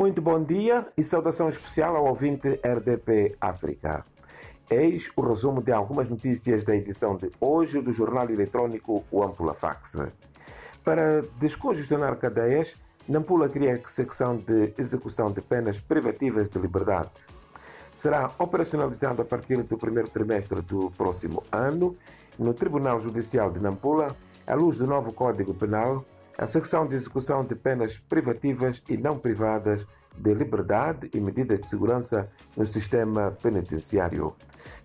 Muito bom dia e saudação especial ao ouvinte RDP África. Eis o resumo de algumas notícias da edição de hoje do jornal eletrônico O Ampula Fax. Para descongestionar cadeias, Nampula cria secção de execução de penas privativas de liberdade. Será operacionalizado a partir do primeiro trimestre do próximo ano no Tribunal Judicial de Nampula, à luz do novo Código Penal, a secção de execução de penas privativas e não privadas de liberdade e medidas de segurança no sistema penitenciário.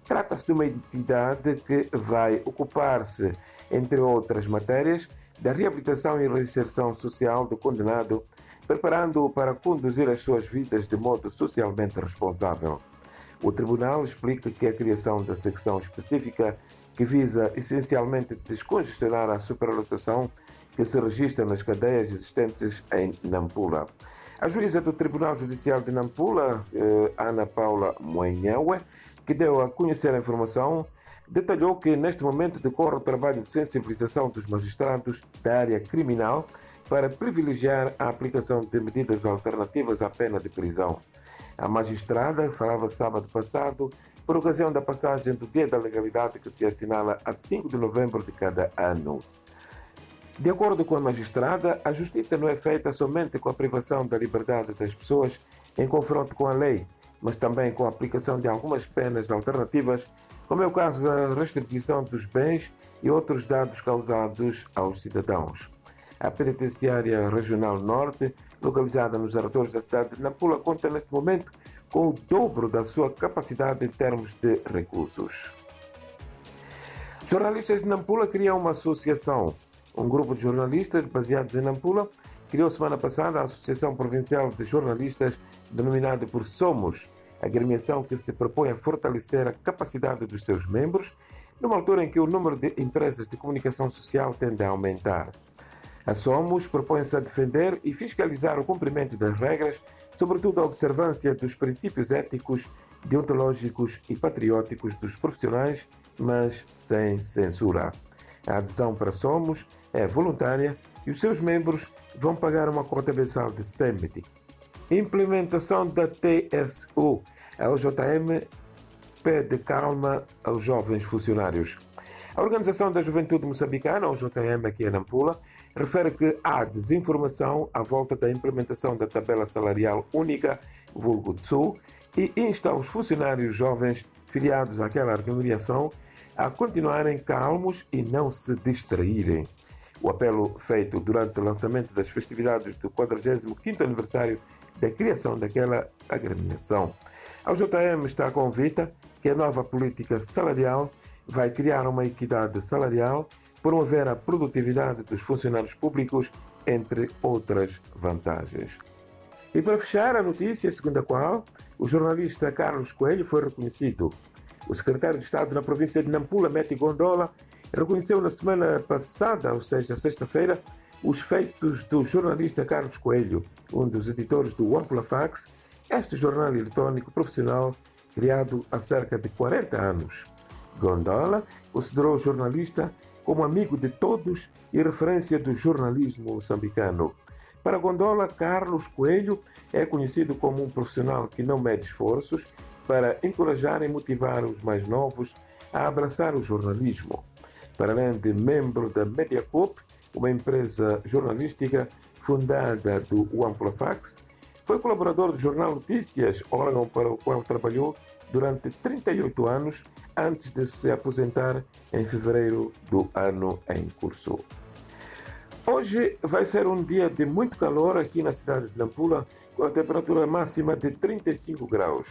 Trata-se de uma entidade que vai ocupar-se, entre outras matérias, da reabilitação e reinserção social do condenado, preparando-o para conduzir as suas vidas de modo socialmente responsável. O Tribunal explica que a criação da secção específica, que visa essencialmente descongestionar a superlotação que se registra nas cadeias existentes em Nampula. A juíza do Tribunal Judicial de Nampula, eh, Ana Paula Moenhaue, que deu a conhecer a informação, detalhou que neste momento decorre o trabalho de sensibilização dos magistrados da área criminal para privilegiar a aplicação de medidas alternativas à pena de prisão. A magistrada falava sábado passado por ocasião da passagem do Dia da Legalidade que se assinala a 5 de novembro de cada ano. De acordo com a magistrada, a justiça não é feita somente com a privação da liberdade das pessoas em confronto com a lei, mas também com a aplicação de algumas penas alternativas, como é o caso da restrição dos bens e outros dados causados aos cidadãos. A Penitenciária Regional Norte, localizada nos arredores da cidade de Nampula, conta neste momento com o dobro da sua capacidade em termos de recursos. Jornalistas de Nampula criam uma associação um grupo de jornalistas baseados em Nampula criou semana passada a Associação Provincial de Jornalistas, denominada por Somos, agremiação que se propõe a fortalecer a capacidade dos seus membros, numa altura em que o número de empresas de comunicação social tende a aumentar. A Somos propõe-se a defender e fiscalizar o cumprimento das regras, sobretudo a observância dos princípios éticos, deontológicos e patrióticos dos profissionais, mas sem censura. A adesão para Somos é voluntária e os seus membros vão pagar uma cota mensal de 100 Implementação da TSU. A OJM pede calma aos jovens funcionários. A Organização da Juventude Moçambicana, OJM, aqui em Nampula, refere que há desinformação à volta da implementação da tabela salarial única, vulgo TSU, e insta os funcionários jovens filiados àquela agremiação a continuarem calmos e não se distraírem. O apelo feito durante o lançamento das festividades do 45º aniversário da criação daquela agremiação. A JM está convicta que a nova política salarial vai criar uma equidade salarial, promover a produtividade dos funcionários públicos, entre outras vantagens. E para fechar a notícia, segundo a qual o jornalista Carlos Coelho foi reconhecido o secretário de Estado na província de Nampula, Meti Gondola, reconheceu na semana passada, ou seja, sexta-feira, os feitos do jornalista Carlos Coelho, um dos editores do Ampula Fax, este jornal eletrônico profissional criado há cerca de 40 anos. Gondola considerou o jornalista como amigo de todos e referência do jornalismo moçambicano. Para Gondola, Carlos Coelho é conhecido como um profissional que não mede esforços para encorajar e motivar os mais novos a abraçar o jornalismo. Para além de membro da Mediacorp, uma empresa jornalística fundada do Fax, foi colaborador do jornal Notícias, órgão para o qual trabalhou durante 38 anos antes de se aposentar em fevereiro do ano em curso. Hoje vai ser um dia de muito calor aqui na cidade de Nampula, com a temperatura máxima de 35 graus.